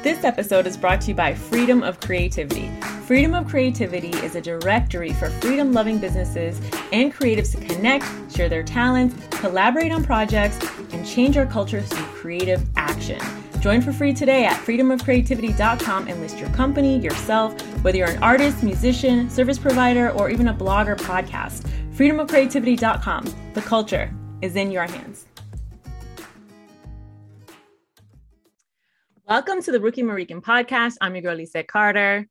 This episode is brought to you by Freedom of Creativity. Freedom of Creativity is a directory for freedom loving businesses and creatives to connect, share their talents, collaborate on projects, and change our culture through creative action. Join for free today at freedomofcreativity.com and list your company, yourself, whether you're an artist, musician, service provider, or even a blog or podcast. Freedomofcreativity.com. The culture is in your hands. Welcome to the Rookie American podcast. I'm your girl, Lisa Carter.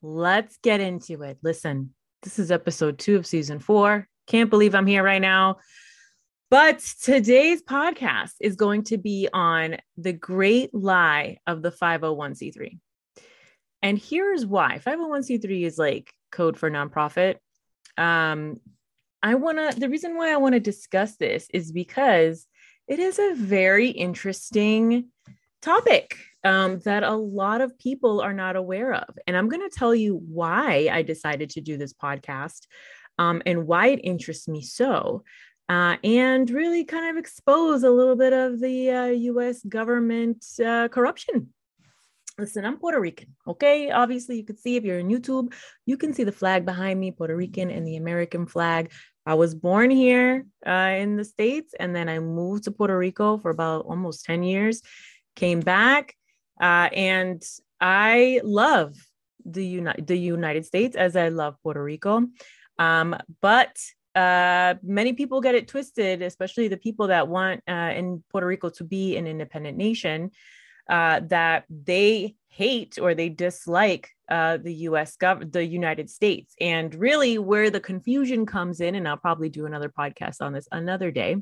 Let's get into it. Listen, this is episode two of season four. Can't believe I'm here right now. But today's podcast is going to be on the great lie of the 501c3. And here's why 501c3 is like code for nonprofit. Um, I want to, the reason why I want to discuss this is because it is a very interesting topic um, that a lot of people are not aware of. And I'm going to tell you why I decided to do this podcast um, and why it interests me so. Uh, and really kind of expose a little bit of the uh, US government uh, corruption. Listen, I'm Puerto Rican, okay? Obviously, you can see if you're on YouTube, you can see the flag behind me, Puerto Rican and the American flag. I was born here uh, in the States and then I moved to Puerto Rico for about almost 10 years, came back, uh, and I love the, Uni- the United States as I love Puerto Rico. Um, but uh, many people get it twisted, especially the people that want uh, in Puerto Rico to be an independent nation, uh, that they hate or they dislike uh, the U.S. gov- the United States, and really where the confusion comes in. And I'll probably do another podcast on this another day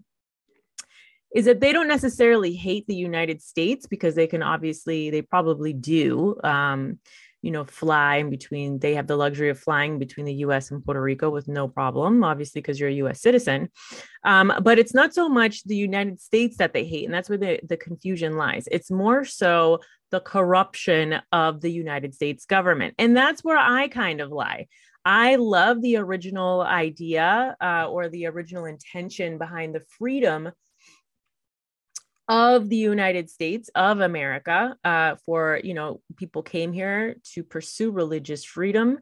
is that they don't necessarily hate the United States because they can obviously, they probably do, um, you know, fly in between. They have the luxury of flying between the US and Puerto Rico with no problem, obviously, because you're a US citizen. Um, but it's not so much the United States that they hate. And that's where the, the confusion lies. It's more so the corruption of the United States government. And that's where I kind of lie. I love the original idea uh, or the original intention behind the freedom of the United States of America uh, for you know people came here to pursue religious freedom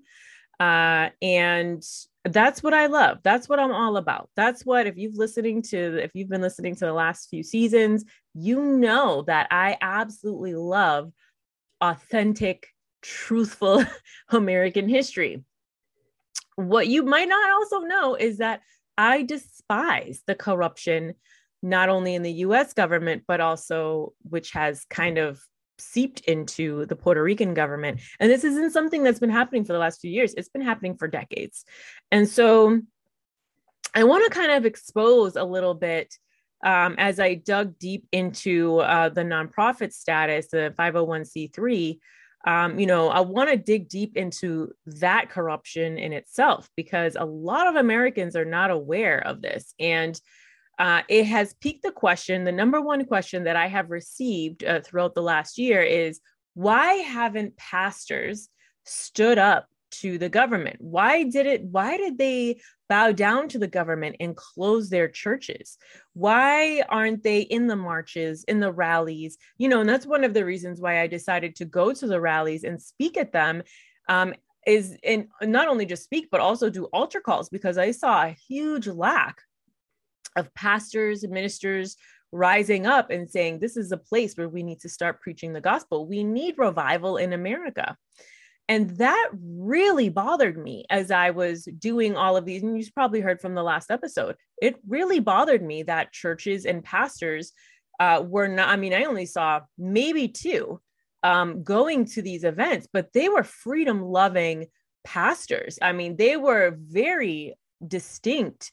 uh, and that's what I love. That's what I'm all about. That's what if you've listening to if you've been listening to the last few seasons you know that I absolutely love authentic truthful American history. What you might not also know is that I despise the corruption not only in the US government, but also which has kind of seeped into the Puerto Rican government. And this isn't something that's been happening for the last few years, it's been happening for decades. And so I want to kind of expose a little bit. Um, as I dug deep into uh, the nonprofit status, the 501c3, um, you know, I want to dig deep into that corruption in itself because a lot of Americans are not aware of this. And uh, it has piqued the question. The number one question that I have received uh, throughout the last year is why haven't pastors stood up to the government? Why did it? Why did they bow down to the government and close their churches? Why aren't they in the marches, in the rallies? You know, and that's one of the reasons why I decided to go to the rallies and speak at them. Um, is and not only just speak but also do altar calls because I saw a huge lack of pastors and ministers rising up and saying, This is a place where we need to start preaching the gospel. We need revival in America. And that really bothered me as I was doing all of these. And you've probably heard from the last episode. It really bothered me that churches and pastors uh, were not, I mean, I only saw maybe two um, going to these events, but they were freedom loving pastors. I mean, they were very distinct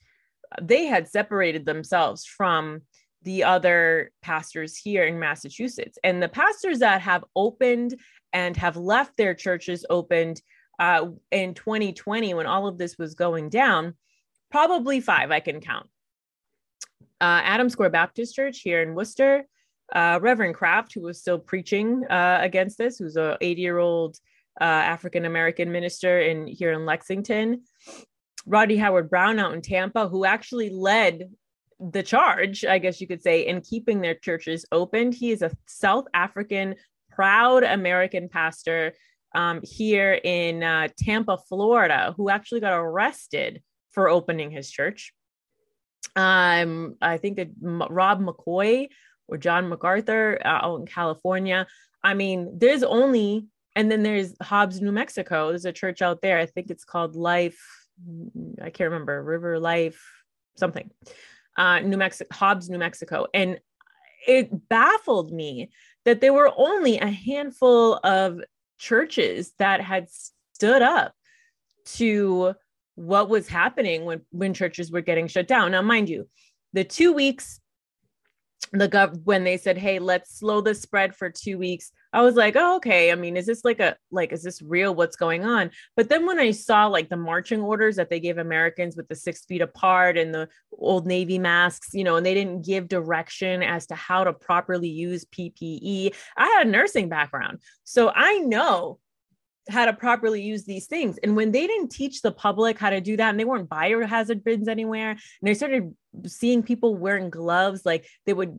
they had separated themselves from the other pastors here in Massachusetts. And the pastors that have opened and have left their churches opened uh, in 2020 when all of this was going down, probably five I can count. Uh, Adams Square Baptist Church here in Worcester, uh, Reverend Kraft, who was still preaching uh, against this, who's a 80 year old uh, African American minister in here in Lexington. Rodney Howard-Browne out in Tampa, who actually led the charge, I guess you could say, in keeping their churches open. He is a South African proud American pastor um, here in uh, Tampa, Florida, who actually got arrested for opening his church. Um, I think that Rob McCoy or John MacArthur uh, out in California. I mean, there's only, and then there's Hobbs, New Mexico. There's a church out there. I think it's called Life. I can't remember River Life something. Uh, New Mexico, Hobbs, New Mexico, and it baffled me that there were only a handful of churches that had stood up to what was happening when when churches were getting shut down. Now, mind you, the two weeks the gov when they said hey let's slow the spread for two weeks i was like oh okay i mean is this like a like is this real? What's going on? But then when i saw like the marching orders that they gave americans with the six feet apart and the old navy masks you know and they didn't give direction as to how to properly use ppe i had a nursing background. So i know how to properly use these things. And when they didn't teach the public how to do that, and they weren't biohazard bins anywhere, and they started seeing people wearing gloves, like they would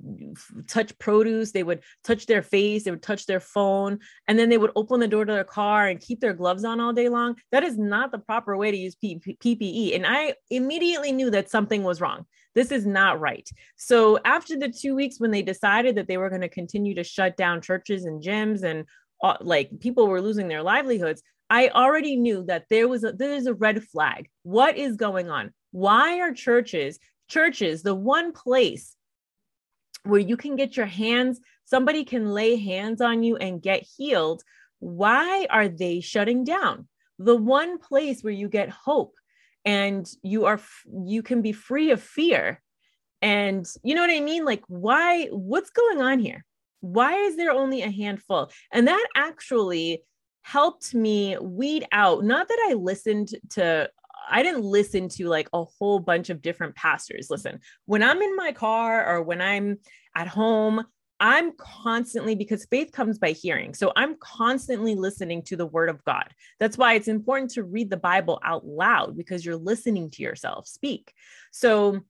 touch produce, they would touch their face, they would touch their phone, and then they would open the door to their car and keep their gloves on all day long. That is not the proper way to use PPE. And I immediately knew that something was wrong. This is not right. So after the two weeks, when they decided that they were going to continue to shut down churches and gyms and uh, like people were losing their livelihoods i already knew that there was a there's a red flag. What is going on? Why are churches churches the one place where you can get your hands somebody can lay hands on you and get healed why are they shutting down? The one place where you get hope and you are you can be free of fear. And you know what i mean? Like why what's going on here why is there only a handful? And that actually helped me weed out, not that I listened to I didn't listen to like a whole bunch of different pastors. Listen, when I'm in my car or when I'm at home, I'm constantly, because faith comes by hearing. So I'm constantly listening to the word of God. That's why it's important to read the Bible out loud because you're listening to yourself speak. So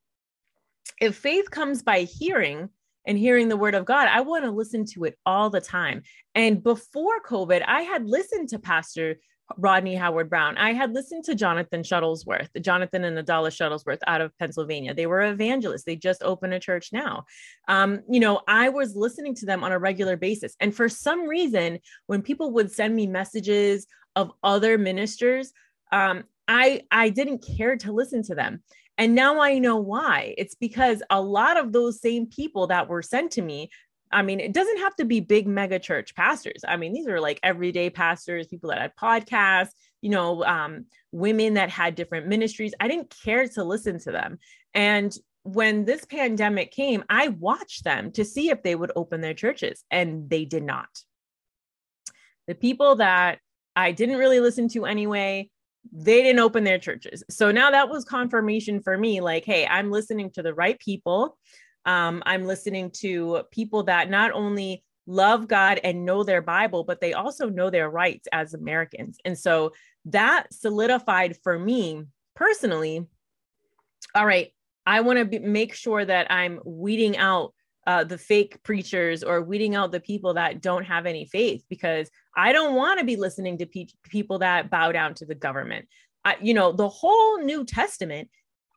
if faith comes by hearing, and hearing the word of God, I want to listen to it all the time. And before COVID, I had listened to Pastor Rodney Howard-Browne. I had listened to Jonathan Shuttlesworth, Jonathan and Adala Shuttlesworth out of Pennsylvania. They were evangelists. They just opened a church now. Um, you know, I was listening to them on a regular basis. And for some reason, when people would send me messages of other ministers, um, I I didn't care to listen to them. And now I know why. It's because a lot of those same people that were sent to me, I mean, it doesn't have to be big mega church pastors. I mean, these are like everyday pastors, people that had podcasts, you know, um, women that had different ministries. I didn't care to listen to them. And when this pandemic came, I watched them to see if they would open their churches, and they did not. The people that I didn't really listen to anyway, they didn't open their churches. So now that was confirmation for me like, hey, I'm listening to the right people. Um, I'm listening to people that not only love God and know their Bible, but they also know their rights as Americans. And so that solidified for me personally. All right, I want to make sure that I'm weeding out uh, the fake preachers or weeding out the people that don't have any faith because I don't want to be listening to pe- people that bow down to the government. I, you know, the whole New Testament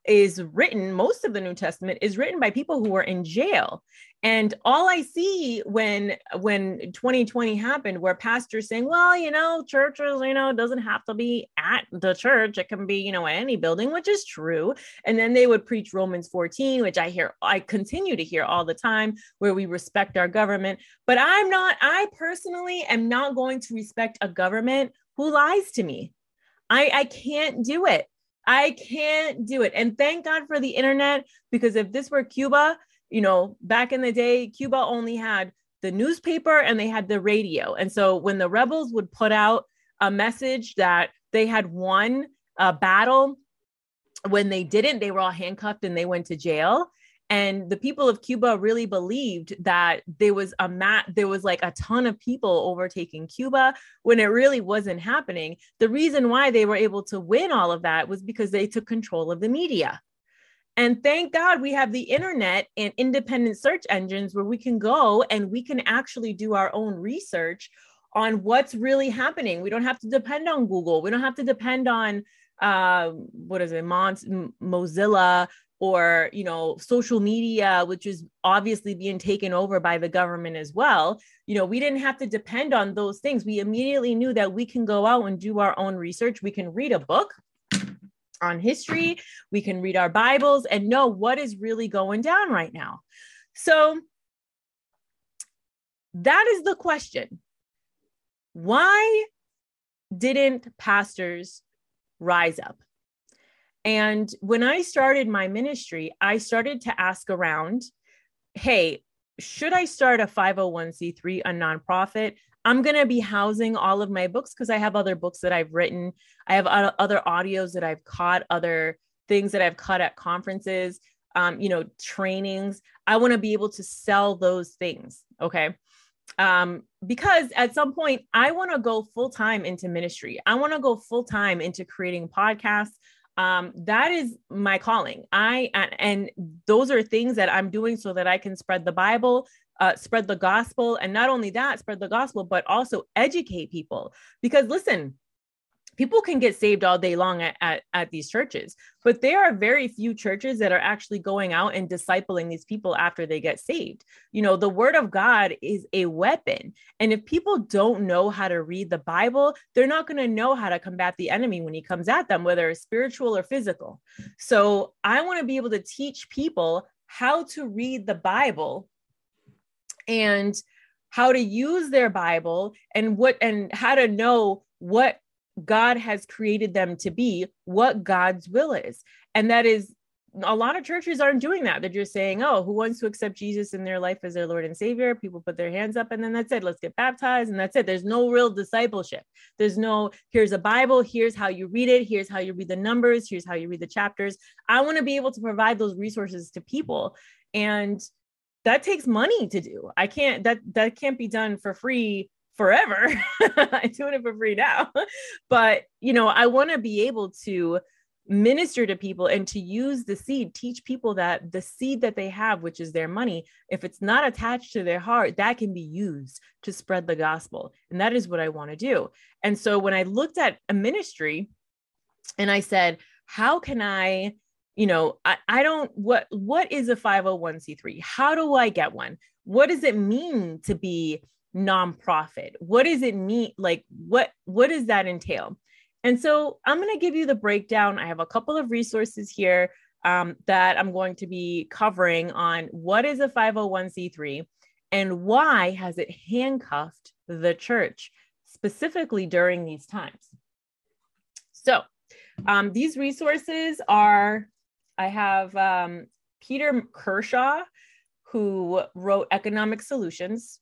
is written most of the new testament is written by people who were in jail. And all i see when when 2020 happened where pastors saying well you know churches you know doesn't have to be at the church. It can be you know any building which is true. And then they would preach romans 14 which i hear i continue to hear all the time where we respect our government. But i'm not i personally am not going to respect a government who lies to me. I i can't do it I can't do it. And thank God for the internet, because if this were Cuba, you know, back in the day, Cuba only had the newspaper and they had the radio. And so when the rebels would put out a message that they had won a battle, when they didn't, they were all handcuffed and they went to jail and the people of cuba really believed that there was a mat there was like a ton of people overtaking cuba when it really wasn't happening the reason why they were able to win all of that was because they took control of the media And thank God we have the internet and independent search engines where we can go and we can actually do our own research on what's really happening. We don't have to depend on Google. We don't have to depend on uh, what is it, Mon- Mozilla or you know social media which is obviously being taken over by the government as well you know we didn't have to depend on those things. We immediately knew that we can go out and do our own research. We can read a book on history. We can read our bibles and know what is really going down right now. So that is the question. Why didn't pastors rise up and when I started my ministry, I started to ask around, hey, should I start a 501c3, a nonprofit? I'm going to be housing all of my books because I have other books that I've written. I have other audios that I've caught, other things that I've caught at conferences, um, you know, trainings. I want to be able to sell those things. Okay. Um, because at some point I want to go full time into ministry. I want to go full time into creating podcasts um, that is my calling. I and those are things that I'm doing so that I can spread the Bible, uh, spread the gospel, and not only that, spread the gospel, but also educate people. Because listen, people can get saved all day long at, at, at, these churches but there are very few churches that are actually going out and discipling these people after they get saved. You know the word of god is a weapon and if people don't know how to read the bible they're not going to know how to combat the enemy when he comes at them whether it's spiritual or physical. So i want to be able to teach people how to read the bible and how to use their bible and what and how to know what God has created them to be, what God's will is. And that is a lot of churches aren't doing that. They're just saying, oh, who wants to accept Jesus in their life as their Lord and Savior? People put their hands up and then that's it. Let's get baptized. And that's it. There's no real discipleship. There's no, here's a Bible. Here's how you read it. Here's how you read the numbers. Here's how you read the chapters. I want to be able to provide those resources to people. And that takes money to do. I can't, that, that can't be done for free forever. I'm doing it for free now. But, you know, I want to be able to minister to people and to use the seed, teach people that the seed that they have, which is their money, if it's not attached to their heart, that can be used to spread the gospel. And that is what I want to do. And so when I looked at a ministry and I said, how can I you know I, I don't what what is a 501c3 how do i get one what does it mean to be nonprofit? What does it mean? Like what what does that entail? And so i'm going to give you the breakdown. I have a couple of resources here um, that i'm going to be covering on what is a 501c3 and why has it handcuffed the church specifically during these times? So um, these resources are i have um, peter kershaw who wrote economic solutions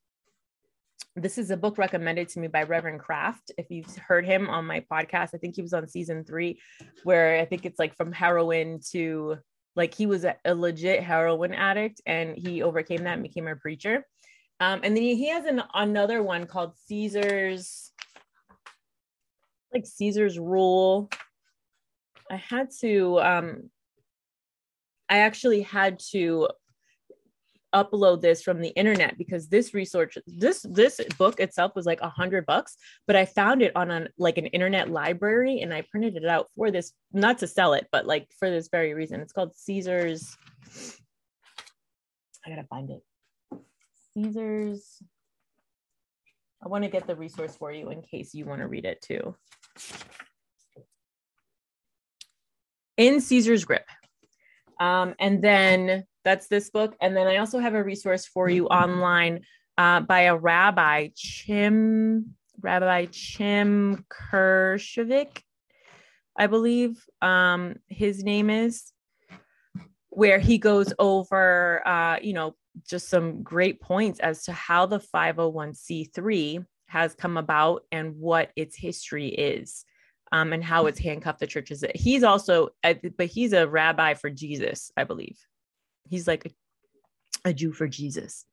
this is a book recommended to me by Reverend Kraft. If you've heard him on my podcast, I think he was on season three, where I think it's like from heroin to like he was a, a legit heroin addict and he overcame that and became a preacher. Um, and then he, he has an, another one called Caesar's, like Caesar's Rule. I had to, um, I actually had to upload this from the internet because this research this this book itself was like a hundred bucks but i found it on a like an internet library and i printed it out for this not to sell it but like for this very reason. It's called caesar's. I gotta find it. Caesar's. I want to get the resource for you in case you want to read it too. In caesar's grip. Um, and then that's this book. And then I also have a resource for you online uh, by a rabbi, Chim, Rabbi Chim Kershevik, I believe um, his name is, where he goes over, uh, you know, just some great points as to how the 501c3 has come about and what its history is. Um, and how it's handcuffed the churches. He's also, but he's a rabbi for Jesus, I believe. He's like a, a Jew for Jesus.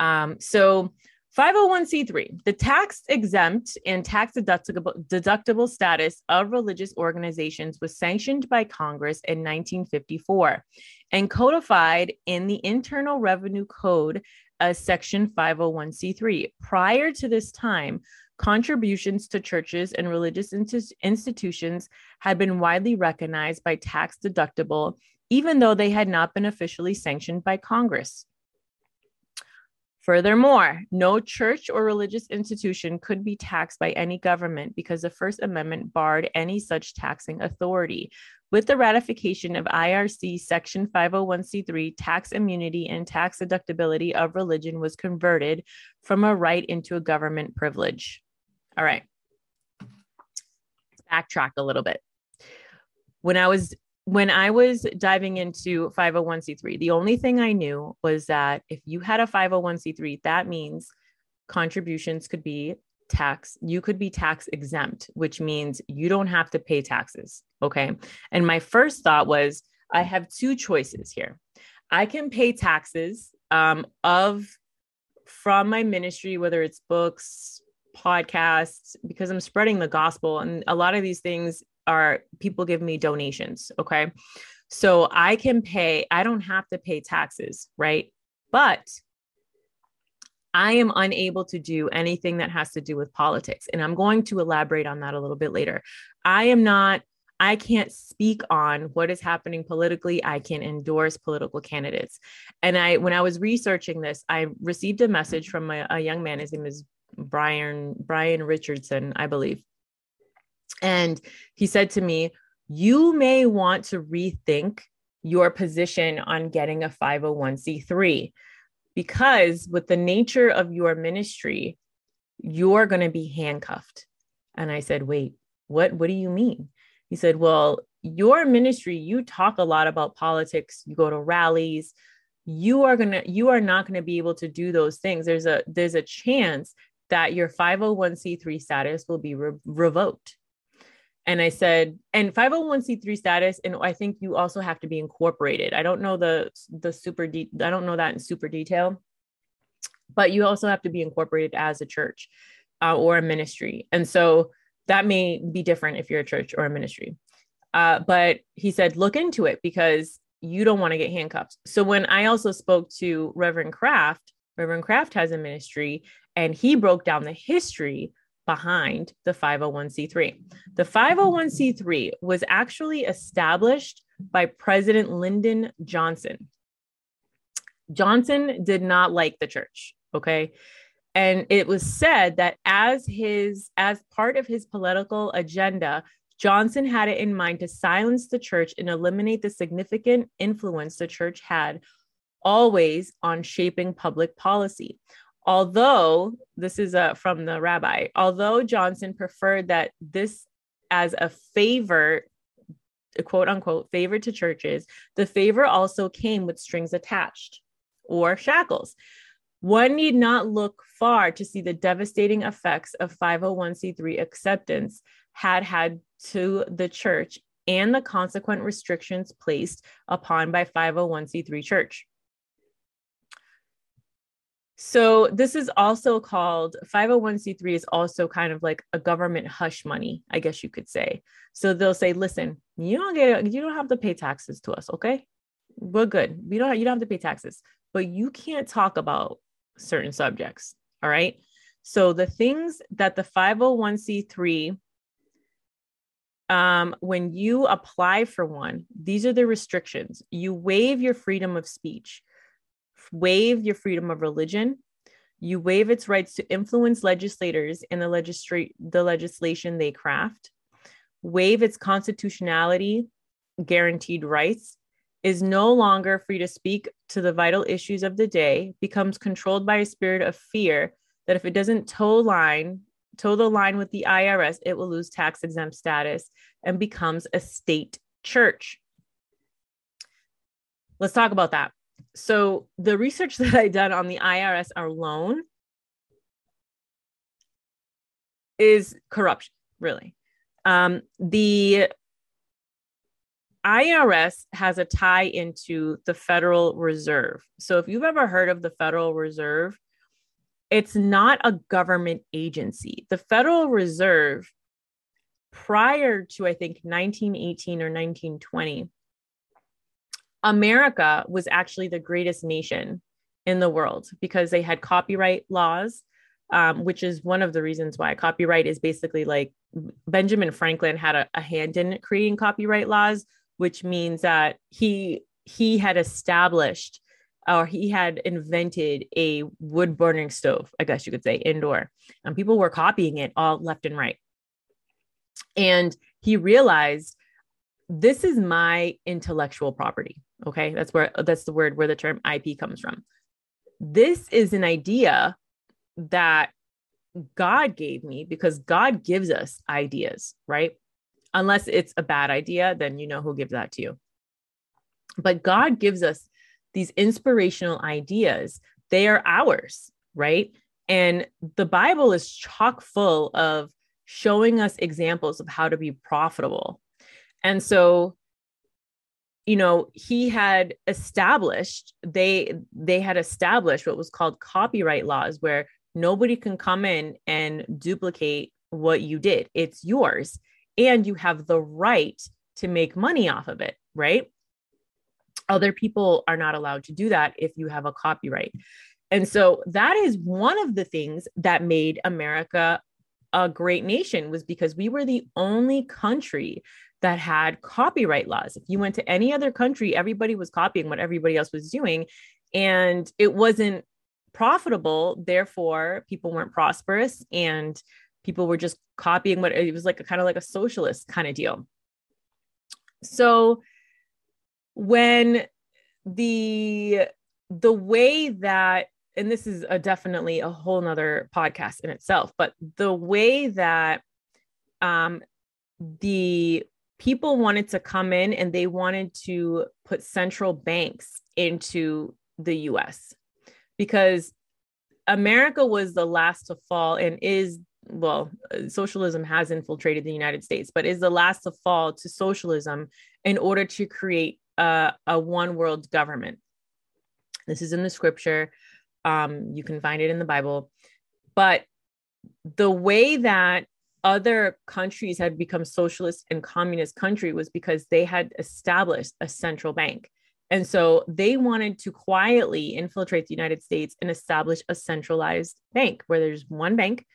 Um, so 501c3, the tax exempt and tax deductible, deductible status of religious organizations was sanctioned by Congress in 1954 and codified in the Internal Revenue Code as Section 501c3. Prior to this time, contributions to churches and religious institutions had been widely recognized by tax deductible, even though they had not been officially sanctioned by Congress. Furthermore, no church or religious institution could be taxed by any government because the First Amendment barred any such taxing authority. With the ratification of IRC Section 501c3, tax immunity and tax deductibility of religion was converted from a right into a government privilege. All right. Backtrack a little bit. When I was when I was diving into 501c3, the only thing I knew was that if you had a 501c3, that means contributions could be tax, you could be tax exempt, which means you don't have to pay taxes. Okay. And my first thought was I have two choices here. I can pay taxes um, of from my ministry, whether it's books, podcasts, because I'm spreading the gospel. And a lot of these things are people give me donations. Okay. So I can pay, I don't have to pay taxes, right? But I am unable to do anything that has to do with politics. And I'm going to elaborate on that a little bit later. I am not, I can't speak on what is happening politically. I can endorse political candidates. And I, when I was researching this, I received a message from a, a young man. His name is Brian, Brian Richardson, I believe. And he said to me, You may want to rethink your position on getting a 501c3 because with the nature of your ministry, you're going to be handcuffed. And I said, Wait, what, what do you mean? He said, Well, your ministry, you talk a lot about politics, you go to rallies, you are going to you are not going to be able to do those things there's a there's a chance that your 501c3 status will be re- revoked and I said, and 501c3 status, and I think you also have to be incorporated. I don't know the the super de- I don't know that in super detail, but you also have to be incorporated as a church uh, or a ministry, and so that may be different if you're a church or a ministry. Uh, but he said, look into it because you don't want to get handcuffed. So when I also spoke to Reverend Kraft, Reverend Kraft has a ministry, and he broke down the history behind the 501c3. The 501c3 was actually established by President Lyndon Johnson. Johnson did not like the church, okay? And it was said that as his as part of his political agenda, Johnson had it in mind to silence the church and eliminate the significant influence the church had always on shaping public policy although this is uh, from the rabbi, although Johnson preferred that this as a favor, quote unquote favor to churches, the favor also came with strings attached or shackles. One need not look far to see the devastating effects of 501c3 acceptance had had to the church and the consequent restrictions placed upon by 501c3 church. So this is also called 501c3 is also kind of like a government hush money, I guess you could say. So they'll say, listen, you don't get you don't have to pay taxes to us, okay? We're good. We don't you don't have to pay taxes, but you can't talk about certain subjects. All right. So the things that the 501c3 um, when you apply for one, these are the restrictions. You waive your freedom of speech waive your freedom of religion. You waive its rights to influence legislators in the legislate the legislation they craft. Waive its constitutionality guaranteed rights. Is no longer free to speak to the vital issues of the day. Becomes controlled by a spirit of fear that if it doesn't toe line toe the line with the IRS, it will lose tax exempt status and becomes a state church. Let's talk about that so the research that I done on the IRS alone is corruption, really. Um, the IRS has a tie into the Federal Reserve. So if you've ever heard of the Federal Reserve, it's not a government agency. The Federal Reserve, prior to I think 1918 or 1920, America was actually the greatest nation in the world because they had copyright laws, um, which is one of the reasons why copyright is basically like Benjamin Franklin had a, a hand in creating copyright laws, which means that he he had established or he had invented a wood burning stove, I guess you could say, indoor. And people were copying it all left and right. And he realized this is my intellectual property. Okay. That's where that's the word where the term IP comes from. This is an idea that God gave me because God gives us ideas, right? Unless it's a bad idea, then you know who gives that to you. But God gives us these inspirational ideas. They are ours, right? And the Bible is chock full of showing us examples of how to be profitable. And so you know he had established they they had established what was called copyright laws where nobody can come in and duplicate what you did. It's yours and you have the right to make money off of it right? Other people are not allowed to do that if you have a copyright. And so that is one of the things that made america a great nation was because we were the only country that had copyright laws. If you went to any other country, everybody was copying what everybody else was doing. And it wasn't profitable. Therefore, people weren't prosperous and people were just copying what it was like a kind of like a socialist kind of deal. So when the the way that and this is a definitely a whole nother podcast in itself but the way that um the people wanted to come in and they wanted to put central banks into the US because America was the last to fall and is well socialism has infiltrated the United States but is the last to fall to socialism in order to create a, a one world government. This is in the scripture. Um, you can find it in the Bible. But the way that other countries had become socialist and communist country was because they had established a central bank. And so they wanted to quietly infiltrate the united states and establish a centralized bank where there's one bank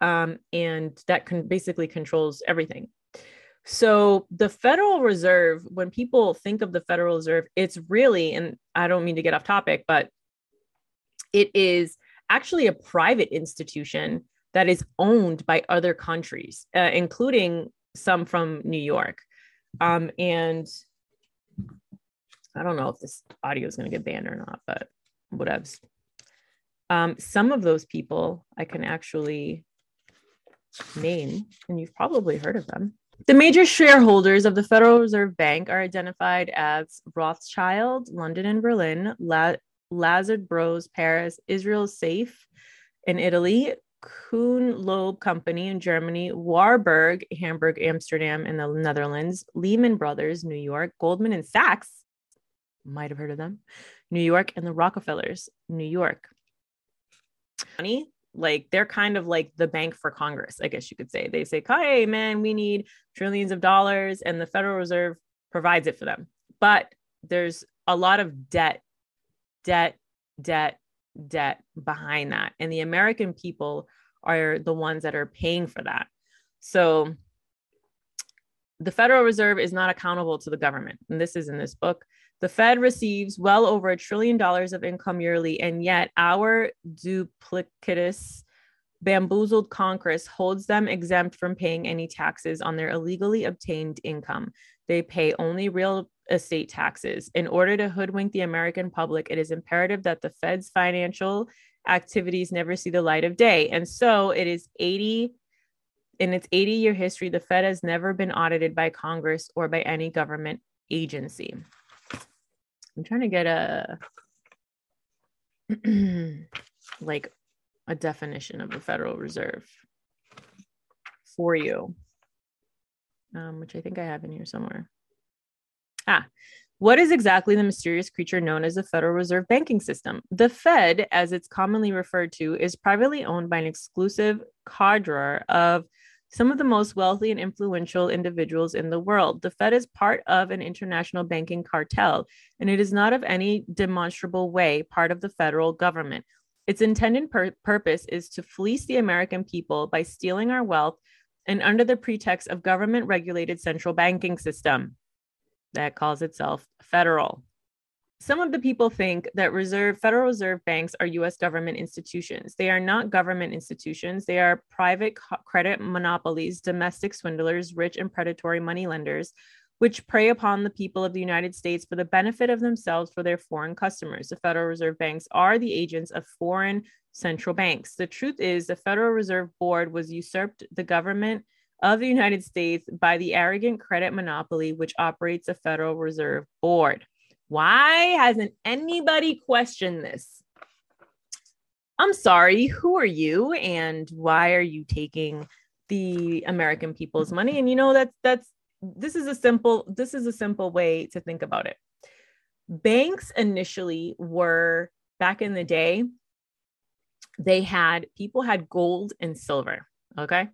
um, and that can basically controls everything. So the federal reserve when people think of the federal reserve it's really and i don't mean to get off topic but it is actually a private institution that is owned by other countries, uh, including some from New York. Um, and I don't know if this audio is going to get banned or not, but whatevs. Um, some of those people I can actually name, and you've probably heard of them. The major shareholders of the Federal Reserve Bank are identified as Rothschild, London and Berlin, La- Lazard Bros, Paris, Israel Seif in Italy, Kuhn Loeb Company in Germany, Warburg, Hamburg, Amsterdam, in the Netherlands, Lehman Brothers, New York, Goldman and Sachs, might have heard of them, New York, and the Rockefellers, New York. Money, like they're kind of like the bank for Congress, I guess you could say. They say, hey, man, we need trillions of dollars, and the Federal Reserve provides it for them. But there's a lot of debt, debt, debt, debt behind that. And the American people are the ones that are paying for that. So the Federal Reserve is not accountable to the government. And this is in this book. The Fed receives well over a trillion dollars of income yearly, and yet our duplicitous, bamboozled Congress holds them exempt from paying any taxes on their illegally obtained income. They pay only real estate taxes. In order to hoodwink the American public, it is imperative that the Fed's financial activities never see the light of day. And so it is 80 in its 80 year history, the Fed has never been audited by Congress or by any government agency. I'm trying to get a like a definition of the Federal Reserve for you, um, which I think I have in here somewhere. Ah, What is exactly the mysterious creature known as the Federal Reserve banking system? The Fed, as it's commonly referred to, is privately owned by an exclusive cadre of some of the most wealthy and influential individuals in the world. The Fed is part of an international banking cartel, and it is not of any demonstrable way part of the federal government. Its intended pur- purpose is to fleece the American people by stealing our wealth and under the pretext of government regulated central banking system that calls itself federal. Some of the people think that reserve Federal Reserve banks are US government institutions. They are not government institutions. They are private co- credit monopolies, domestic swindlers, rich and predatory money lenders which prey upon the people of the United States for the benefit of themselves for their foreign customers. The Federal Reserve banks are the agents of foreign central banks. The truth is, the Federal Reserve Board was usurped the government of the United States by the arrogant credit monopoly which operates the Federal Reserve Board. Why hasn't anybody questioned this? I'm sorry, who are you and why are you taking the American people's money? And you know that's that's this is a simple this is a simple way to think about it. Banks initially were back in the day they had people had gold and silver, okay?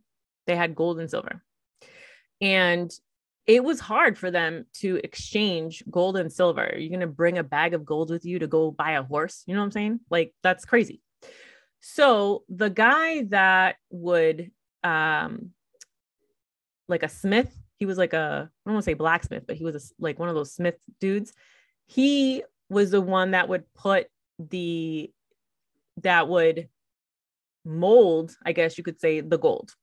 They had gold and silver. And it was hard for them to exchange gold and silver. You're going to bring a bag of gold with you to go buy a horse. You know what I'm saying? Like, that's crazy. So, the guy that would, um, like a smith, he was like a, I don't want to say blacksmith, but he was a, like one of those smith dudes. He was the one that would put the, that would mold, I guess you could say, the gold.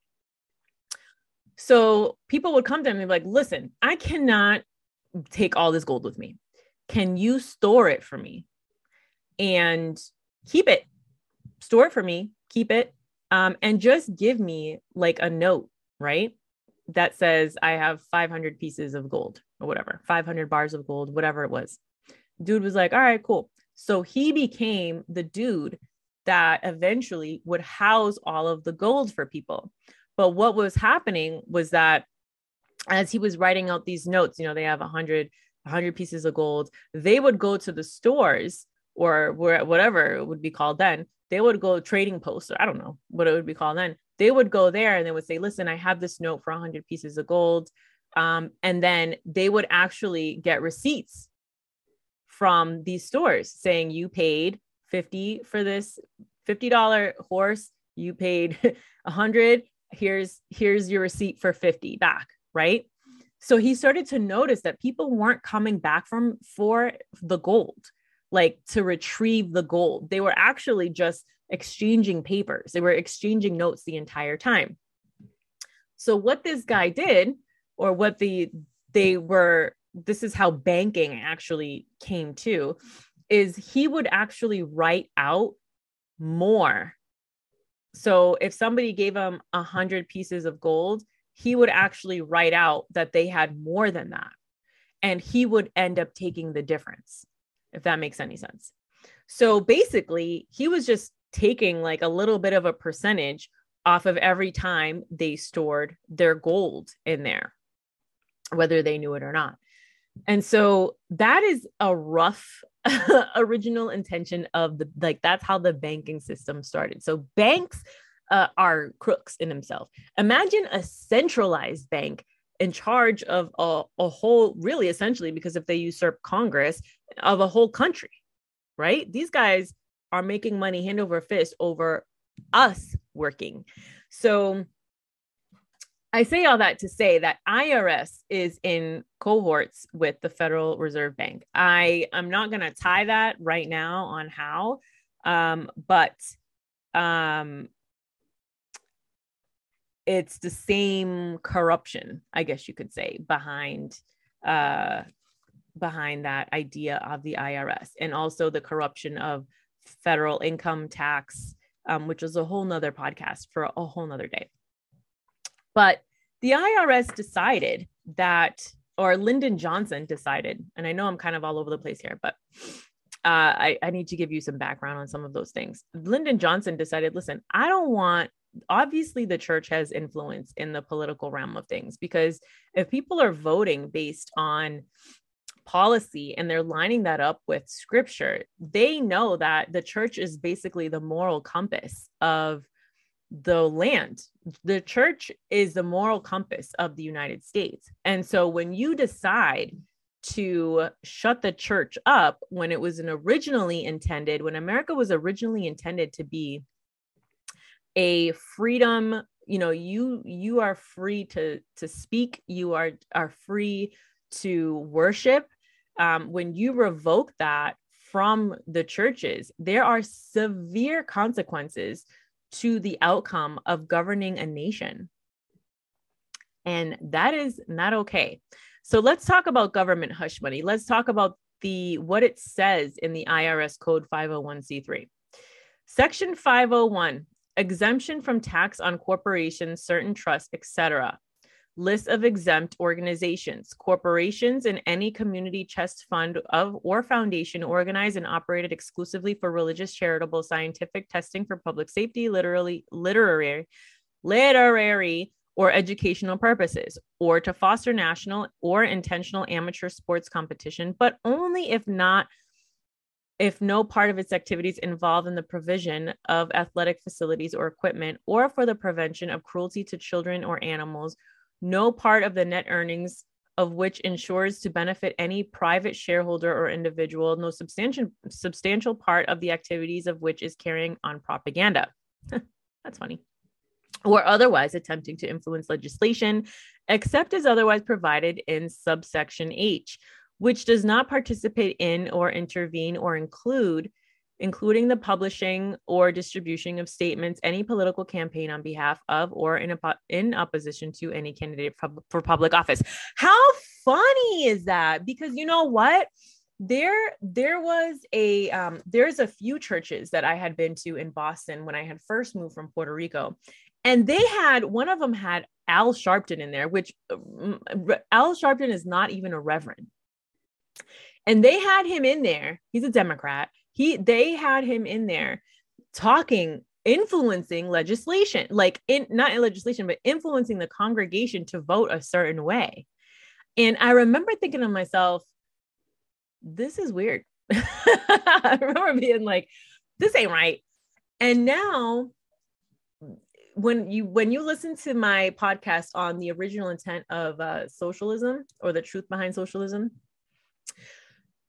So people would come to me like, listen, I cannot take all this gold with me. Can you store it for me and keep it? Store it for me, keep it, um, and just give me like a note, right? That says I have 500 pieces of gold or whatever, 500 bars of gold, whatever it was. Dude was like, all right, cool. So he became the dude that eventually would house all of the gold for people. But what was happening was that as he was writing out these notes, you know, they have 100, 100 pieces of gold, they would go to the stores or where, whatever it would be called then. They would go trading posts, or I don't know what it would be called then. They would go there and they would say, listen, I have this note for 100 pieces of gold. Um, and then they would actually get receipts from these stores saying you paid 50 for this $50 horse you paid 100 here's here's your receipt for 50 back right? So he started to notice that people weren't coming back from for the gold like to retrieve the gold. They were actually just exchanging papers. They were exchanging notes the entire time. So what this guy did or what the they were this is how banking actually came to is he would actually write out more so if somebody gave him a hundred pieces of gold, he would actually write out that they had more than that. And he would end up taking the difference, if that makes any sense. So basically, he was just taking like a little bit of a percentage off of every time they stored their gold in there, whether they knew it or not. And so that is a rough original intention of the like that's how the banking system started. So banks uh, are crooks in themselves. Imagine a centralized bank in charge of a, a whole, really essentially, because if they usurp Congress of a whole country, right? These guys are making money hand over fist over us working. So I say all that to say that IRS is in cohorts with the Federal Reserve Bank. I am not going to tie that right now on how, um, but um, it's the same corruption, I guess you could say, behind uh, behind that idea of the IRS, and also the corruption of federal income tax, um, which is a whole nother podcast for a whole nother day. But the IRS decided that, or Lyndon Johnson decided, and I know I'm kind of all over the place here, but uh, I, I need to give you some background on some of those things. Lyndon Johnson decided, listen, I don't want obviously the church has influence in the political realm of things because if people are voting based on policy and they're lining that up with scripture, they know that the church is basically the moral compass of the land. The church is the moral compass of the United States. And so when you decide to shut the church up when it was originally intended, when America was originally intended to be a freedom you know you you are free to to speak you are are free to worship um, when you revoke that from the churches there are severe consequences to the outcome of governing a nation. And that is not okay. So let's talk about government hush money. Let's talk about the what it says in the irs code 501c3 section 501 exemption from tax on corporations, certain trusts, etc. List of exempt organizations, corporations, and any community chest fund of or foundation organized and operated exclusively for religious, charitable, scientific testing for public safety, literally, literary, literary, or educational purposes, or to foster national or intentional amateur sports competition, but only if not if no part of its activities involve in the provision of athletic facilities or equipment or for the prevention of cruelty to children or animals, no part of the net earnings of which ensures to benefit any private shareholder or individual, no substantial substantial part of the activities of which is carrying on propaganda. That's funny. Or otherwise attempting to influence legislation, except as otherwise provided in subsection H, which does not participate in or intervene or include including the publishing or distribution of statements, any political campaign on behalf of or in, in opposition to any candidate for public office. How funny is that? Because you know what? There, there was a um, there's a few churches that I had been to in Boston when I had first moved from Puerto Rico, and they had one of them had Al Sharpton in there, which um, Al Sharpton is not even a reverend and they had him in there. He's a Democrat. He they had him in there talking influencing legislation like in not in legislation but influencing the congregation to vote a certain way. And i remember thinking to myself this is weird. I remember being like this ain't right. And now when you when you listen to my podcast on the original intent of uh, socialism or the truth behind socialism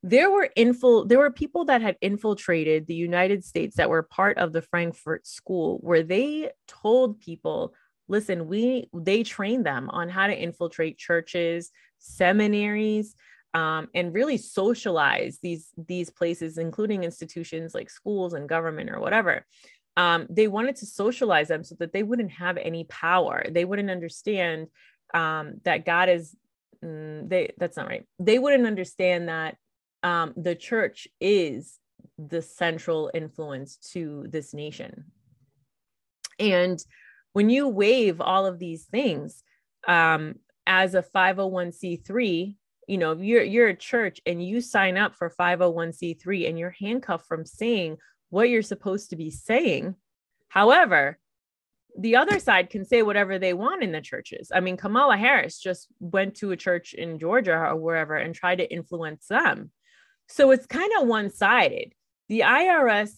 there were infil there were people that had infiltrated the United States that were part of the Frankfurt School where they told people listen we they trained them on how to infiltrate churches seminaries um, and really socialize these these places including institutions like schools and government or whatever. Um, they wanted to socialize them so that they wouldn't have any power. They wouldn't understand um, that god is mm, they that's not right. They wouldn't understand that um, the church is the central influence to this nation. And when you waive all of these things um, as a 501c3, you know, you're you're a church and you sign up for 501c3 and you're handcuffed from saying what you're supposed to be saying. However, the other side can say whatever they want in the churches. I mean, Kamala Harris just went to a church in Georgia or wherever and tried to influence them. So it's kind of one sided. The IRS,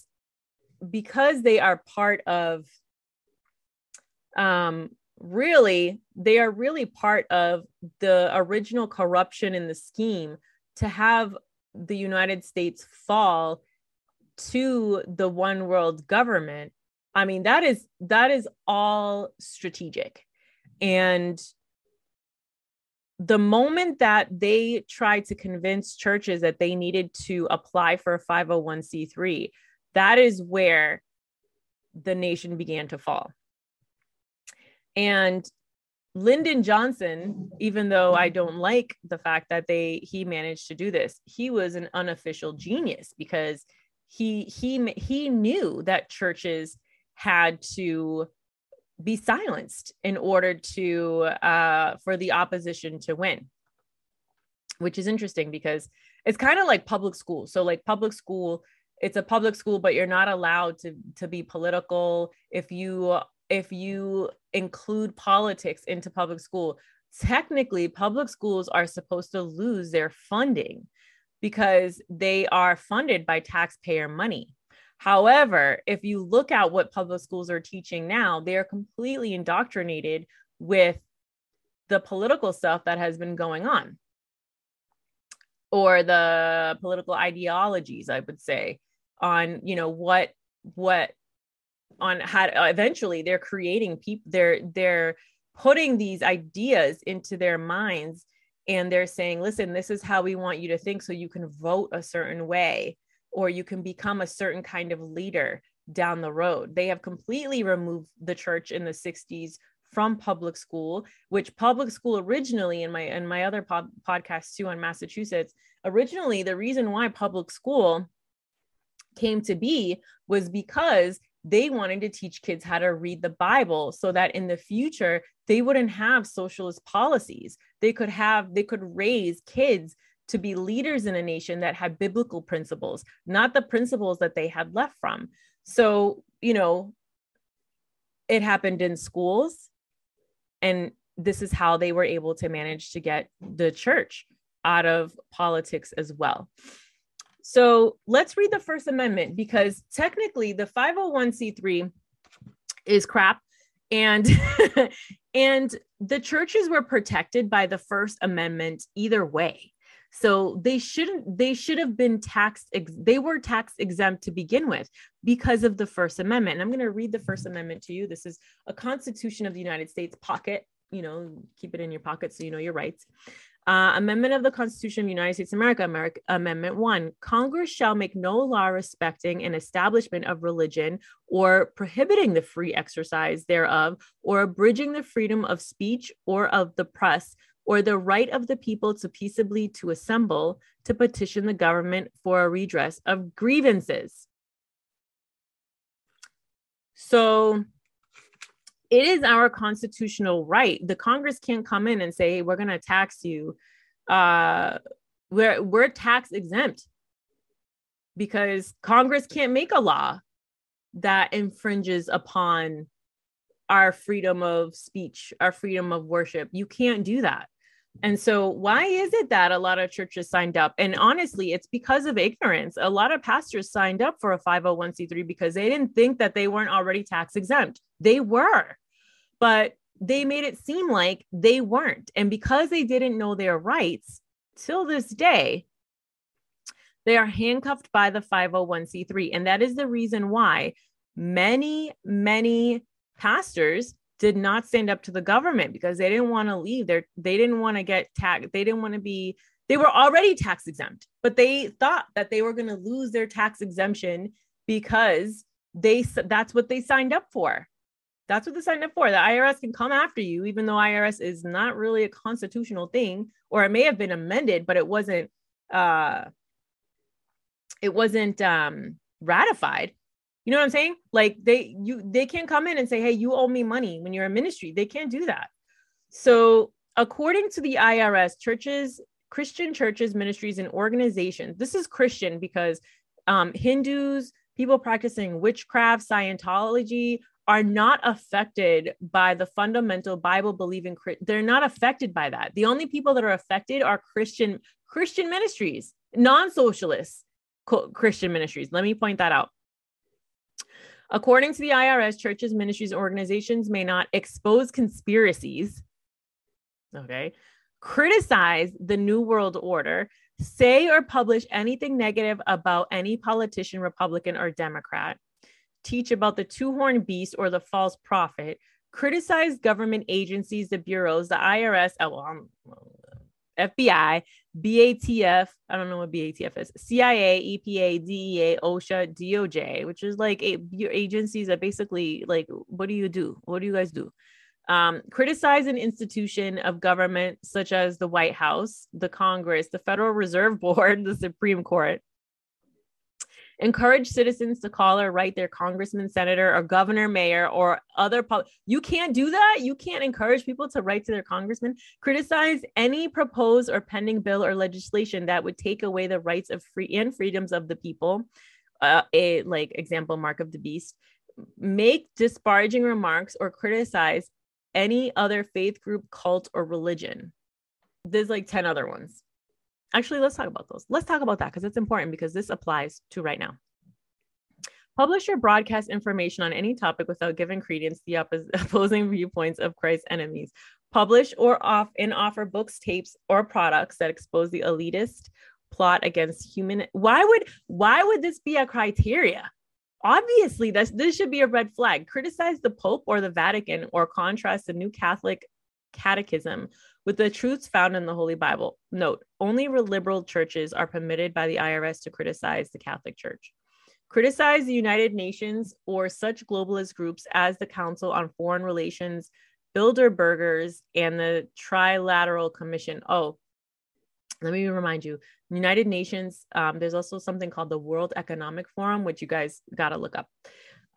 because they are part of, um, really, they are really part of the original corruption in the scheme to have the United States fall to the one world government. I mean, that is that is all strategic. And the moment that they tried to convince churches that they needed to apply for a 501c3, that is where the nation began to fall. And Lyndon Johnson, even though I don't like the fact that they he managed to do this, he was an unofficial genius because he he he knew that churches had to be silenced in order to uh, for the opposition to win. Which is interesting because it's kind of like public school. So like public school it's a public school but you're not allowed to to be political. If you if you include politics into public school technically public schools are supposed to lose their funding because they are funded by taxpayer money. However, if you look at what public schools are teaching now, they are completely indoctrinated with the political stuff that has been going on. Or the political ideologies i would say on you know what what on how to, eventually they're creating people they're they're putting these ideas into their minds and they're saying listen this is how we want you to think so you can vote a certain way or you can become a certain kind of leader down the road. They have completely removed the church in the 60s from public school which public school originally in my in my other pod, podcast too on massachusetts originally the reason why public school came to be was because they wanted to teach kids how to read the bible so that in the future they wouldn't have socialist policies. They could have they could raise kids to be leaders in a nation that had biblical principles not the principles that they had left from so you know it happened in schools and this is how they were able to manage to get the church out of politics as well. So let's read the First Amendment because technically the 501c3 is crap and and the churches were protected by the First Amendment either way. So they shouldn't they should have been taxed ex, they were tax exempt to begin with because of the First Amendment. And I'm going to read the First Amendment to you. This is a Constitution of the United States pocket, you know, keep it in your pocket so you know your rights. Uh, amendment of the Constitution of the United States of America, America, Amendment 1 Congress shall make no law respecting an establishment of religion or prohibiting the free exercise thereof or abridging the freedom of speech or of the press or the right of the people to peaceably to assemble to petition the government for a redress of grievances. So it is our constitutional right. The Congress can't come in and say, hey, we're going to tax you. Uh, we're, we're tax exempt because Congress can't make a law that infringes upon our freedom of speech, our freedom of worship. You can't do that. And so, why is it that a lot of churches signed up? And honestly, it's because of ignorance. A lot of pastors signed up for a 501c3 because they didn't think that they weren't already tax exempt. They were, but they made it seem like they weren't. And because they didn't know their rights till this day, they are handcuffed by the 501c3. And that is the reason why many, many pastors did not stand up to the government because they didn't want to leave. They they didn't want to get tax. They didn't want to be. They were already tax exempt, but they thought that they were going to lose their tax exemption because they that's what they signed up for. That's what they signed up for. The IRS can come after you, even though IRS is not really a constitutional thing, or it may have been amended, but it wasn't. Uh, it wasn't um, ratified. You know what I'm saying? Like they you they can't come in and say, "Hey, you owe me money when you're a ministry." They can't do that. So, according to the IRS, churches, Christian churches, ministries, and organizations. This is Christian because um, Hindus, people practicing witchcraft, Scientology are not affected by the fundamental Bible believing. They're not affected by that. The only people that are affected are Christian Christian ministries, non-socialist Christian ministries. Let me point that out. According to the IRS, churches, ministries, organizations may not expose conspiracies, okay, criticize the New World Order, say or publish anything negative about any politician, Republican or Democrat, teach about the two horned beast or the false prophet, criticize government agencies, the bureaus, the IRS, oh, well, FBI, BATF, I don't know what BATF is, CIA, EPA, DEA, OSHA, DOJ, which is like a, your agencies that basically like, what do you do? What do you guys do? Um, criticize an institution of government such as the White House, the Congress, the Federal Reserve Board, the Supreme Court, encourage citizens to call or write their congressman, senator, or governor, mayor, or other you can't do that. You can't encourage people to write to their congressman. Criticize any proposed or pending bill or legislation that would take away the rights of free and freedoms of the people. Uh, a like example, mark of the beast. Make disparaging remarks or criticize any other faith group, cult, or religion. There's like 10 other ones. Actually, let's talk about those. Let's talk about that because it's important because this applies to right now. Publish or broadcast information on any topic without giving credence to the oppos- opposing viewpoints of Christ's enemies. Publish or off and offer books, tapes, or products that expose the elitist plot against human. Why would why would this be a criteria? Obviously, this this should be a red flag. Criticize the Pope or the Vatican, or contrast the New Catholic Catechism with the truths found in the Holy Bible. Note: only liberal churches are permitted by the IRS to criticize the Catholic Church criticize the United Nations or such globalist groups as the Council on Foreign Relations, Bilderbergers, and the Trilateral Commission. Oh, let me remind you United Nations, um, there's also something called the World Economic Forum, which you guys got to look up,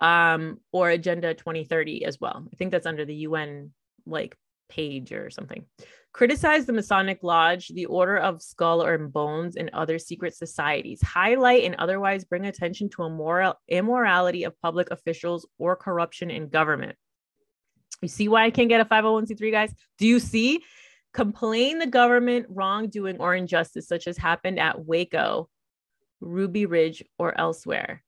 um, or Agenda 2030 as well. I think that's under the UN like page or something. Criticize the Masonic Lodge, the Order of Skull and Bones, and other secret societies. Highlight and otherwise bring attention to immoral, immorality of public officials or corruption in government. You see why I can't get a 501c3, guys? Do you see? Complain the government wrongdoing or injustice, such as happened at Waco, Ruby Ridge, or elsewhere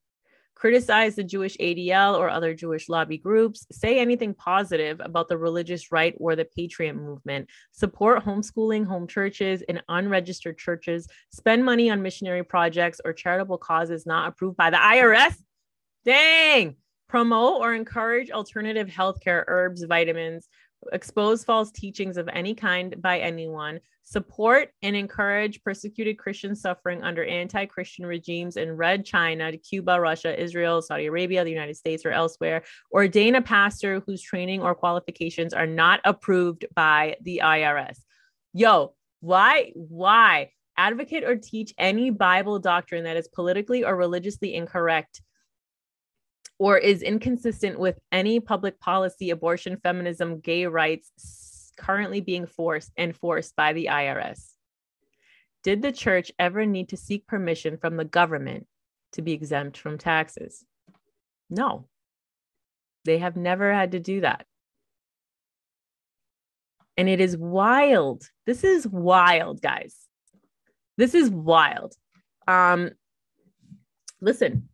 criticize the Jewish ADL or other Jewish lobby groups, say anything positive about the religious right or the patriot movement, support homeschooling, home churches, and unregistered churches, spend money on missionary projects or charitable causes not approved by the IRS. Dang! Promote or encourage alternative healthcare, herbs, vitamins, expose false teachings of any kind by anyone, support and encourage persecuted Christians suffering under anti Christian regimes in Red China, Cuba, Russia, Israel, Saudi Arabia, the United States, or elsewhere, ordain a pastor whose training or qualifications are not approved by the IRS. Yo, why? Why? Advocate or teach any Bible doctrine that is politically or religiously incorrect or is inconsistent with any public policy, abortion, feminism, gay rights currently being forced enforced by the IRS. Did the church ever need to seek permission from the government to be exempt from taxes? No. They have never had to do that. And it is wild. This is wild, guys. This is wild. Um, listen,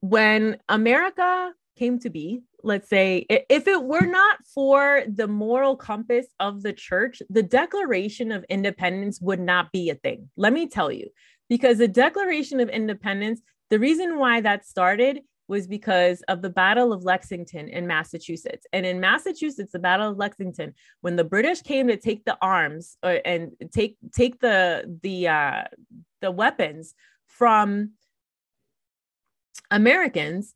when America came to be, let's say, if it were not for the moral compass of the church, the Declaration of Independence would not be a thing. Let me tell you, because the Declaration of Independence, the reason why that started was because of the Battle of Lexington in Massachusetts. And in Massachusetts, the Battle of Lexington, when the British came to take the arms or, uh, and take take the the uh, the weapons from Americans,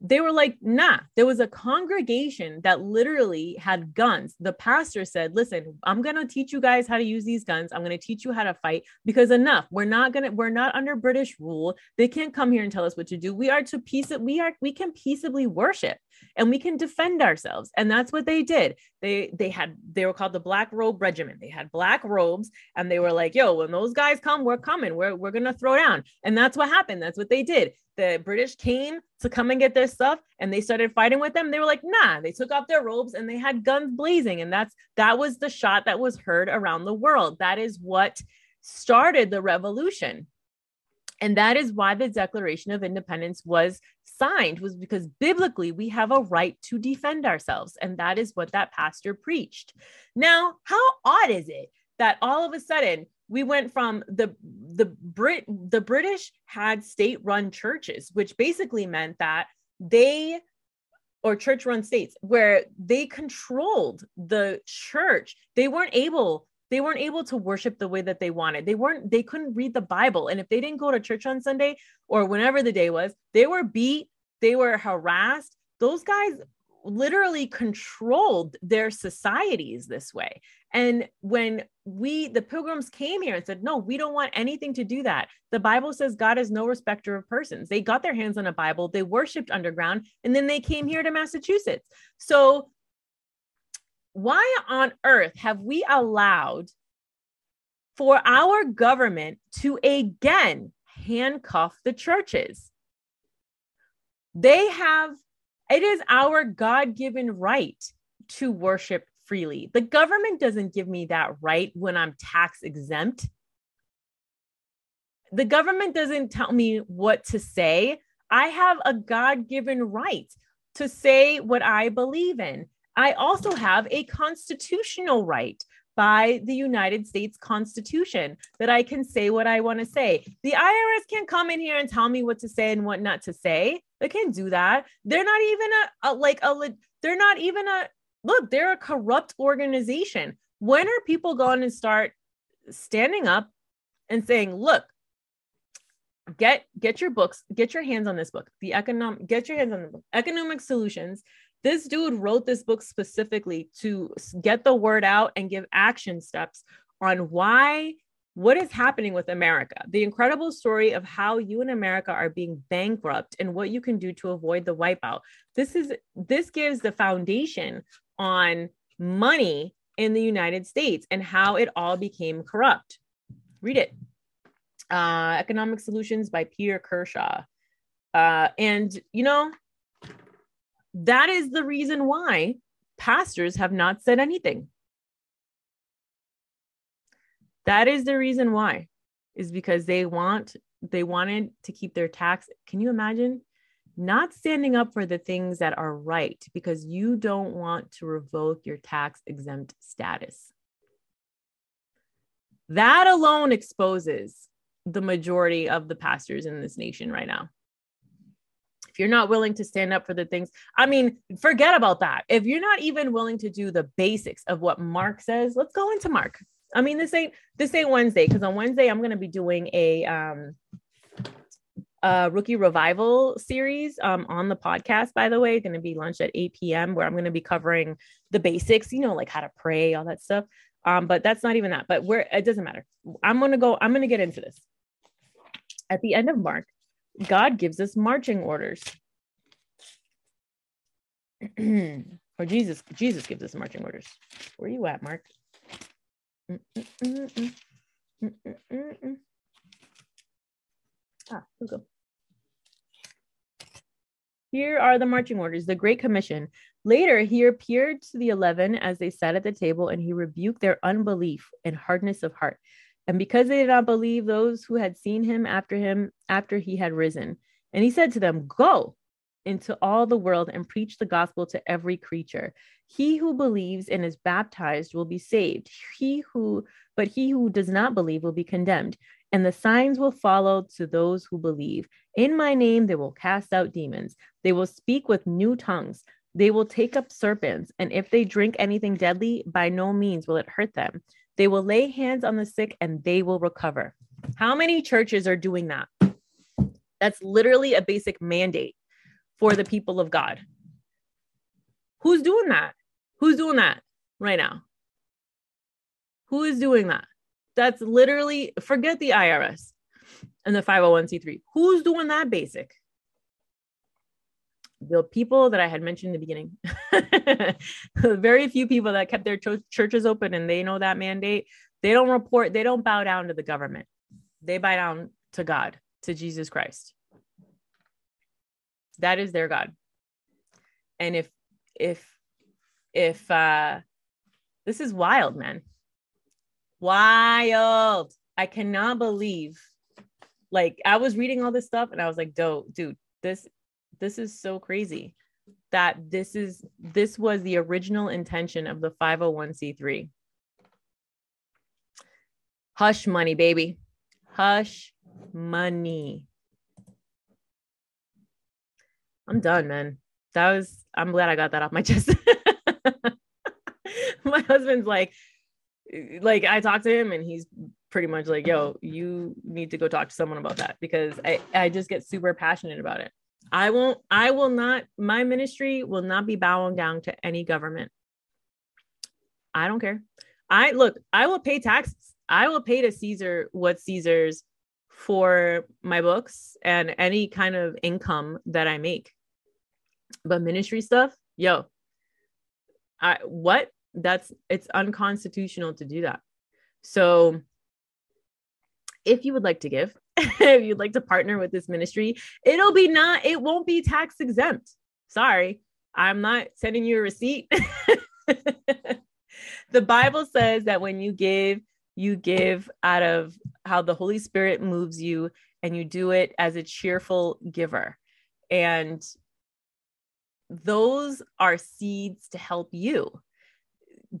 they were like, nah, there was a congregation that literally had guns. The pastor said, listen, I'm going to teach you guys how to use these guns. I'm going to teach you how to fight because enough. We're not going to, we're not under British rule. They can't come here and tell us what to do. We are to peace, we are, we can peaceably worship and we can defend ourselves. And that's what they did. They, they had, they were called the Black Robe Regiment. They had black robes and they were like, yo, when those guys come, we're coming. We're, we're going to throw down. And that's what happened. That's what they did the British came to come and get their stuff and they started fighting with them, they were like, nah, they took off their robes and they had guns blazing. And that's that was the shot that was heard around the world. That is what started the revolution. And that is why the Declaration of Independence was signed, was because biblically we have a right to defend ourselves. And that is what that pastor preached. Now, how odd is it that all of a sudden we went from the the Brit the British had state run churches, which basically meant that they or church run states where they controlled the church. They weren't able they weren't able to worship the way that they wanted. They weren't they couldn't read the Bible and if they didn't go to church on Sunday or whenever the day was, they were beat, they were harassed. Those guys literally controlled their societies this way. And when we, the pilgrims came here and said, no, we don't want anything to do that. The Bible says God is no respecter of persons. They got their hands on a Bible, they worshiped underground, and then they came here to Massachusetts. So, why on earth have we allowed for our government to again handcuff the churches? They have it is our God given right to worship freely. The government doesn't give me that right when I'm tax exempt. The government doesn't tell me what to say. I have a God given right to say what I believe in. I also have a constitutional right by the United States Constitution that I can say what I want to say. The IRS can't come in here and tell me what to say and what not to say. They can't do that. They're not even a, a like a they're not even a look, they're a corrupt organization. When are people going to start standing up and saying, "Look, get get your books, get your hands on this book. The economic get your hands on the book. Economic Solutions this dude wrote this book specifically to get the word out and give action steps on why what is happening with America, the incredible story of how you and America are being bankrupt and what you can do to avoid the wipeout. This is this gives the foundation on money in the United States and how it all became corrupt. Read it. Uh, Economic Solutions by Peter Kershaw. Uh, and you know, that is the reason why pastors have not said anything. That is the reason why, is because they want they wanted to keep their tax. Can you imagine? Not standing up for the things that are right because you don't want to revoke your tax exempt status. That alone exposes the majority of the pastors in this nation right now if you're not willing to stand up for the things, I mean, forget about that. If you're not even willing to do the basics of what Mark says, let's go into Mark. I mean, this ain't this ain't Wednesday because on Wednesday I'm gonna be doing a um a rookie revival series um on the podcast. By the way, going to be launched at 8 p.m. where I'm going to be covering the basics, you know, like how to pray, all that stuff. Um, but that's not even that. But where it doesn't matter. I'm gonna go. I'm gonna get into this at the end of Mark. God gives us marching orders. or Jesus, Jesus gives us marching orders. Where are you at, Mark? Ah, we go. Here are the marching orders, the Great Commission. Later, he appeared to the eleven as they sat at the table, and he rebuked their unbelief and hardness of heart and because they did not believe those who had seen him after him after he had risen. And he said to them, Go into all the world and preach the gospel to every creature. He who believes and is baptized will be saved. He who but he who does not believe will be condemned. And the signs will follow to those who believe. In my name they will cast out demons. They will speak with new tongues. They will take up serpents, and if they drink anything deadly, by no means will it hurt them. They will lay hands on the sick and they will recover. How many churches are doing that? That's literally a basic mandate for the people of God. Who's doing that? Who's doing that right now? Who is doing that? That's literally, forget the IRS and the 501c3. Who's doing that basic? the people that I had mentioned in the beginning, very few people that kept their ch- churches open and they know that mandate, they don't report, they don't bow down to the government. They bow down to God, to Jesus Christ. That is their God. And if, if, if, uh, this is wild, man. Wild. I cannot believe. Like, I was reading all this stuff and I was like, dope, dude, this this is so crazy that this is this was the original intention of the 501c3 hush money baby hush money i'm done man that was i'm glad i got that off my chest my husband's like like i talked to him and he's pretty much like yo you need to go talk to someone about that because i i just get super passionate about it I won't, I will not, my ministry will not be bowing down to any government. I don't care. I look, I will pay taxes. I will pay to Caesar what Caesar's for my books and any kind of income that I make. But ministry stuff, yo, I what? That's it's unconstitutional to do that. So if you would like to give, if you'd like to partner with this ministry, it'll be not, it won't be tax exempt. Sorry, I'm not sending you a receipt. the Bible says that when you give, you give out of how the Holy Spirit moves you, and you do it as a cheerful giver. And those are seeds to help you.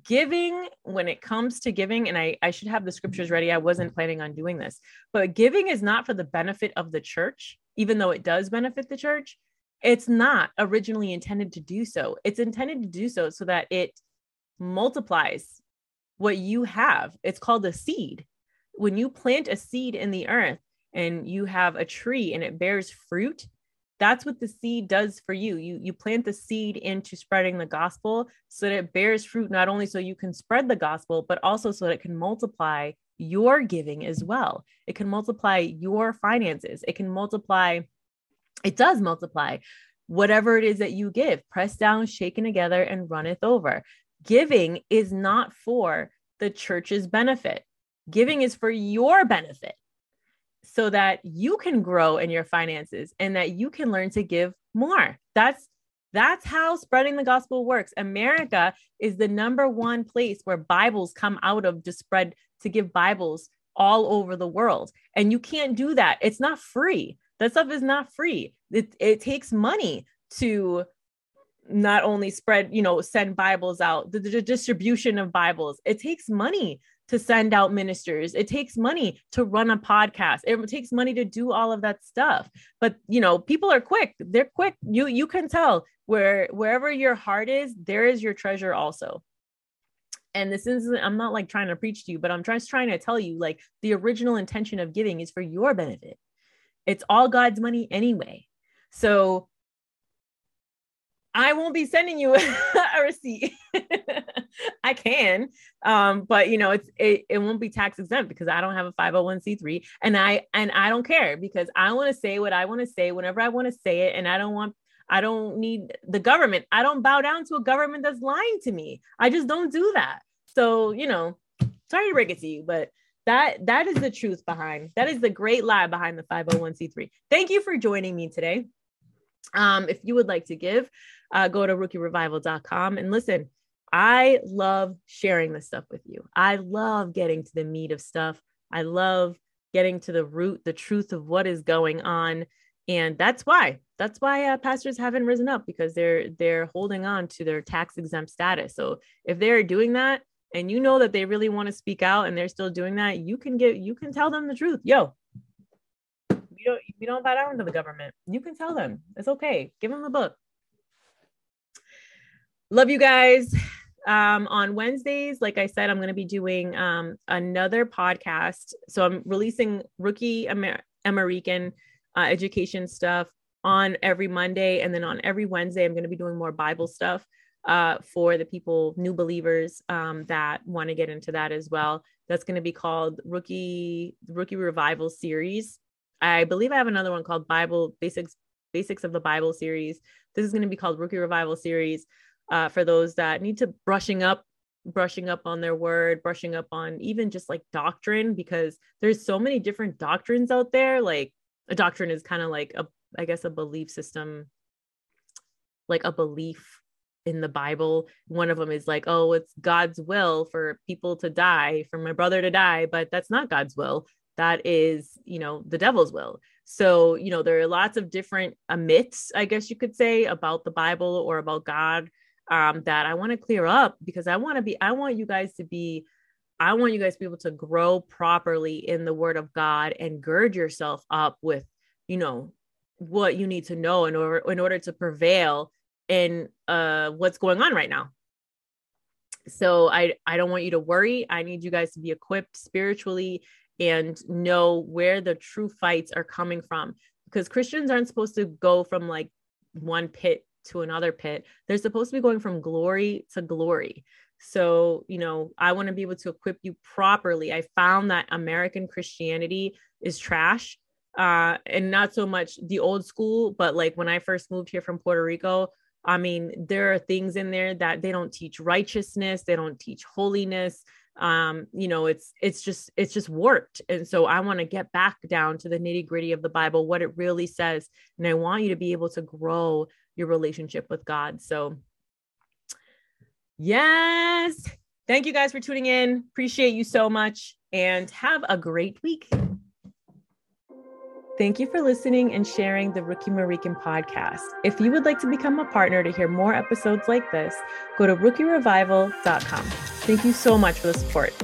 Giving, when it comes to giving, and I, I should have the scriptures ready. I wasn't planning on doing this, but giving is not for the benefit of the church, even though it does benefit the church. It's not originally intended to do so. It's intended to do so so that it multiplies what you have. It's called a seed. When you plant a seed in the earth and you have a tree and it bears fruit, that's what the seed does for you. You you plant the seed into spreading the gospel so that it bears fruit not only so you can spread the gospel but also so that it can multiply your giving as well. It can multiply your finances. It can multiply it does multiply whatever it is that you give, pressed down, shaken together and runneth over giving is not for the church's benefit. Giving is for your benefit so that you can grow in your finances and that you can learn to give more. That's that's how spreading the gospel works. America is the number one place where Bibles come out of to spread to give Bibles all over the world. And you can't do that. It's not free. That stuff is not free. It, it takes money to not only spread, you know, send Bibles out, the, the, distribution of Bibles. It takes money to send out ministers. It takes money to run a podcast. It takes money to do all of that stuff. But you know, people are quick. They're quick. You you can tell where wherever your heart is, there is your treasure also. And this isn't, I'm not like trying to preach to you, but I'm just trying to tell you like the original intention of giving is for your benefit. It's all God's money anyway. So I won't be sending you a receipt. I can, um, but you know, it's it, it won't be tax exempt because I don't have a 501c3 and I and I don't care because I want to say what I want to say whenever I want to say it and I don't want I don't need the government. I don't bow down to a government that's lying to me. I just don't do that. So, you know, sorry to break it to you, but that that is the truth behind that is the great lie behind the 501c3. Thank you for joining me today. Um, if you would like to give, uh, go to rookierevival.com and listen. I love sharing this stuff with you. I love getting to the meat of stuff. I love getting to the root, the truth of what is going on. And that's why, that's why uh, pastors haven't risen up because they're they're holding on to their tax exempt status. So if they're doing that, and you know that they really want to speak out and they're still doing that, you can get you can tell them the truth. Yo, we don't we don't bow down to the government. You can tell them it's okay. Give them a book. Love you guys. Um, on Wednesdays, like I said, I'm going to be doing um, another podcast. So I'm releasing rookie Amer- American uh, education stuff on every Monday. And then on every Wednesday, I'm going to be doing more Bible stuff uh, for the people, new believers um, that want to get into that as well. That's going to be called Rookie Rookie Revival Series. I believe I have another one called Bible Basics Basics of the Bible series. This is going to be called Rookie Revival Series uh, for those that need to brushing up brushing up on their word brushing up on even just like doctrine because there's so many different doctrines out there. Like a doctrine is kind of like a i guess a belief system like a belief in the bible. One of them is like oh it's god's will for people to die for my brother to die but that's not god's will. That is you know the devil's will. So you know there are lots of different uh, myths i guess you could say about the bible or about god um, that I want to clear up because I want to be, I want you guys to be, I want you guys to be able to grow properly in the word of God and gird yourself up with, you know, what you need to know in order in order to prevail in uh what's going on right now. So I I don't want you to worry. I need you guys to be equipped spiritually and know where the true fights are coming from because Christians aren't supposed to go from like one pit to another pit. They're supposed to be going from glory to glory. So, you know, I want to be able to equip you properly. I found that American Christianity is trash. Uh, and not so much the old school, but like when I first moved here from Puerto Rico, I mean, there are things in there that they don't teach righteousness, they don't teach holiness. Um, you know, it's it's just it's just warped. And so I want to get back down to the nitty-gritty of the Bible, what it really says. And I want you to be able to grow your relationship with God. So, yes, Thank you guys for tuning in. Appreciate you so much and have a great week. Thank you for listening and sharing the Rookie American podcast. If you would like to become a partner to hear more episodes like this, go to rookierevival.com. Thank you so much for the support.